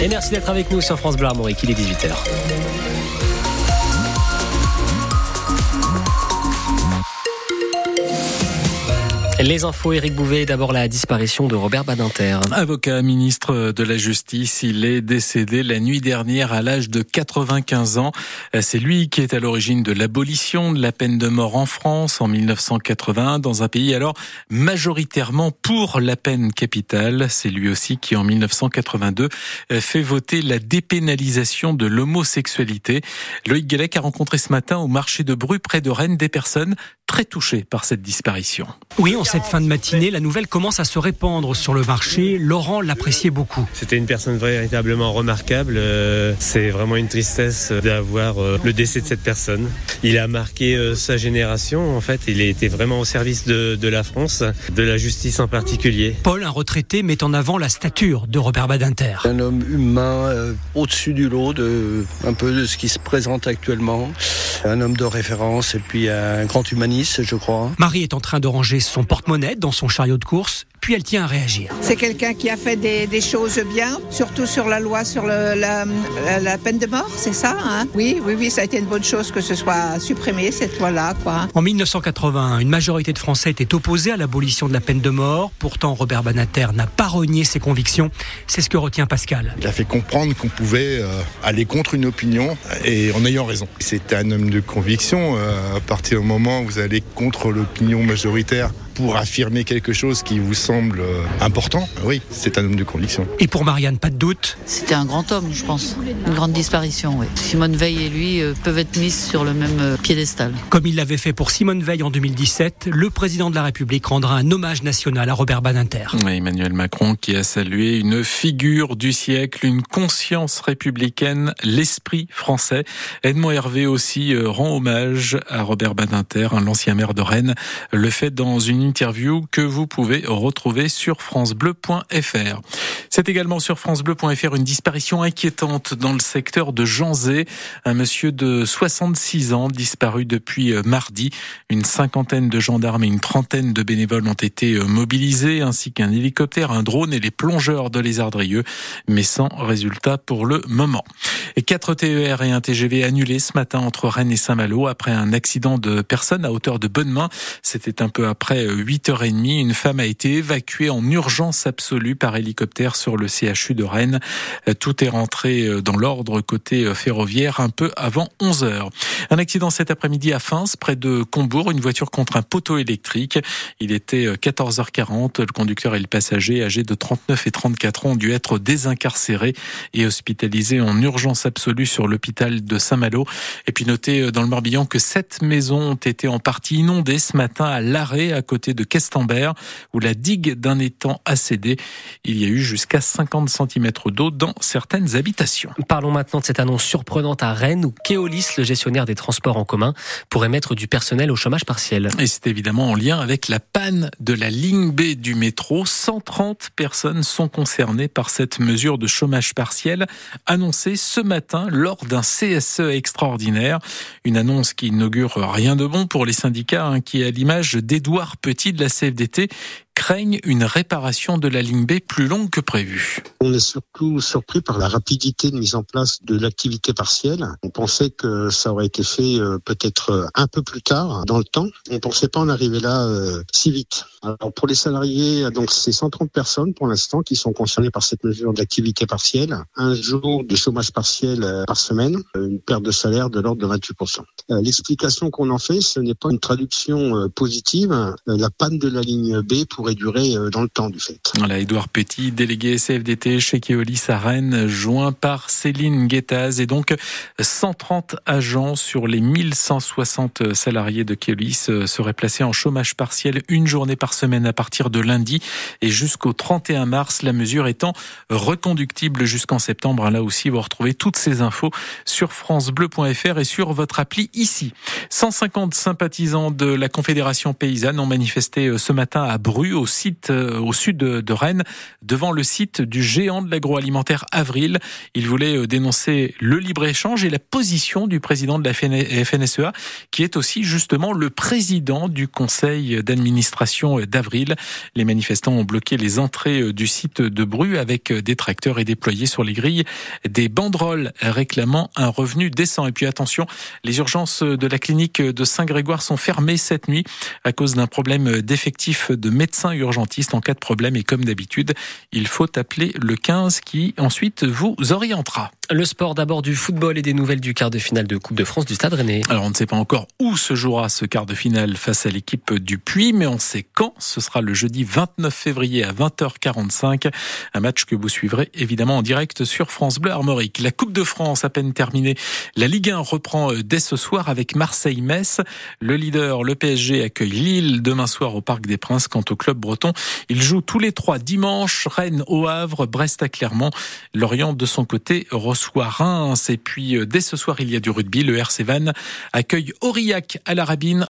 Et merci d'être avec nous sur France Bleu Armorique, il est 18h. Les infos, Éric Bouvet, d'abord la disparition de Robert Badinter. Avocat ministre de la Justice, il est décédé la nuit dernière à l'âge de 95 ans. C'est lui qui est à l'origine de l'abolition de la peine de mort en France en 1981, dans un pays alors majoritairement pour la peine capitale. C'est lui aussi qui en 1982 fait voter la dépénalisation de l'homosexualité. Loïc Gallec a rencontré ce matin au marché de Bru près de Rennes des personnes très touchées par cette disparition. Oui, on cette fin de matinée, la nouvelle commence à se répandre sur le marché. Laurent l'appréciait beaucoup. C'était une personne véritablement remarquable. Euh, c'est vraiment une tristesse d'avoir euh, le décès de cette personne. Il a marqué euh, sa génération. En fait, il a été vraiment au service de, de la France, de la justice en particulier. Paul, un retraité, met en avant la stature de Robert Badinter. Un homme humain au-dessus du lot de un peu de ce qui se présente actuellement. Un homme de référence et puis un grand humaniste, je crois. Marie est en train de ranger son porte porte-monnaie dans son chariot de course, puis elle tient à réagir. C'est quelqu'un qui a fait des, choses bien, surtout sur la loi sur le, la, la, peine de mort, c'est ça hein? Oui, oui, oui, ça a été une bonne chose que ce soit supprimé, cette loi-là. Quoi. En 1981, une majorité de Français était opposée à l'abolition de la peine de mort. Pourtant, Robert Banater n'a pas renié ses convictions. C'est ce que retient Pascal. Il a fait comprendre qu'on pouvait euh, aller contre une opinion et en ayant raison. C'est un homme de conviction. Euh, à partir du moment où vous allez contre l'opinion majoritaire, pour affirmer quelque chose qui vous semble euh, important, oui, c'est un homme de conviction. Et pour Marianne, pas de doute C'était un grand homme, je pense. Une grande disparition, oui. Simone Veil et lui euh, peuvent être mis sur le même euh, piédestal. Comme il l'avait fait pour Simone Veil en 2017, le président de la République rendra un hommage national à Robert Badinter. Emmanuel Macron qui a salué une figure du siècle, une conscience républicaine, l'esprit français. Edmond Hervé aussi rend hommage à Robert Badinter, l'ancien maire de Rennes, le fait dans une interview que vous pouvez retrouver sur francebleu.fr. C'est également sur francebleu.fr une disparition inquiétante dans le secteur de Janzé. Un monsieur de 66 ans disparu depuis euh, mardi. Une cinquantaine de gendarmes et une trentaine de bénévoles ont été euh, mobilisés, ainsi qu'un hélicoptère, un drone et les plongeurs de Lézardrieux, mais sans résultat pour le moment. Et 4 TER et un TGV annulés ce matin entre Rennes et Saint-Malo après un accident de personne à hauteur de Bonne-Main. C'était un peu après euh, 8h30, une femme a été évacuée en urgence absolue par hélicoptère sur le CHU de Rennes. Tout est rentré euh, dans l'ordre côté euh, ferroviaire un peu avant 11h. Un accident cet après-midi à Fins, près de Combourg, une voiture contre un poteau électrique. Il était 14h40. Euh, le conducteur et le passager, âgés de 39 et 34 ans, ont dû être désincarcérés et hospitalisés en urgence absolue sur l'hôpital de Saint-Malo. Et puis notez dans le Morbihan que sept maisons ont été en partie inondées ce matin à l'arrêt à côté de Questembert, où la digue d'un étang a cédé. Il y a eu jusqu'à 50 cm d'eau dans certaines habitations. Parlons maintenant de cette annonce surprenante à Rennes, où Keolis, le gestionnaire des transports en commun, pourrait mettre du personnel au chômage partiel. Et c'est évidemment en lien avec la panne de la ligne B du métro. 130 personnes sont concernées par cette mesure de chômage partiel annoncée ce matin lors d'un CSE extraordinaire. Une annonce qui inaugure rien de bon pour les syndicats, hein, qui est à l'image d'Edouard Petit de la CFDT craignent une réparation de la ligne B plus longue que prévu. On est surtout surpris par la rapidité de mise en place de l'activité partielle. On pensait que ça aurait été fait euh, peut-être euh, un peu plus tard dans le temps. On ne pensait pas en arriver là euh, si vite. Alors pour les salariés, donc c'est 130 personnes pour l'instant qui sont concernées par cette mesure d'activité partielle. Un jour de chômage partiel par semaine, une perte de salaire de l'ordre de 28%. L'explication qu'on en fait, ce n'est pas une traduction positive. La panne de la ligne B pour durer euh, dans le temps du fait. Voilà, Édouard Petit, délégué CFDT chez Keolis à Rennes, joint par Céline Guettaz et donc 130 agents sur les 1160 salariés de Keolis euh, seraient placés en chômage partiel une journée par semaine à partir de lundi et jusqu'au 31 mars, la mesure étant reconductible jusqu'en septembre. Là aussi, vous retrouvez toutes ces infos sur francebleu.fr et sur votre appli ici. 150 sympathisants de la Confédération paysanne ont manifesté euh, ce matin à Bru site, au sud de Rennes, devant le site du géant de l'agroalimentaire Avril. Il voulait dénoncer le libre-échange et la position du président de la FNSEA, qui est aussi justement le président du conseil d'administration d'Avril. Les manifestants ont bloqué les entrées du site de Bru avec des tracteurs et déployés sur les grilles des banderoles réclamant un revenu décent. Et puis attention, les urgences de la clinique de Saint-Grégoire sont fermées cette nuit à cause d'un problème d'effectif de médecins urgentistes. En cas de problème, et comme d'habitude, il faut appeler le 15 qui ensuite vous orientera. Le sport d'abord du football et des nouvelles du quart de finale de Coupe de France du Stade Rennais. Alors on ne sait pas encore où se jouera ce quart de finale face à l'équipe du Puy, mais on sait quand. Ce sera le jeudi 29 février à 20h45. Un match que vous suivrez évidemment en direct sur France Bleu Armorique. La Coupe de France à peine terminée. La Ligue 1 reprend euh, dès ce soir avec Marseille-Metz. Le leader, le PSG, accueille Lille demain soir au Parc des Princes. Quant au club breton, il joue tous les trois dimanche. Rennes au Havre, Brest à Clermont. Lorient de son côté Reims. Et puis euh, dès ce soir, il y a du rugby. Le RC Van accueille Aurillac à la Rabine.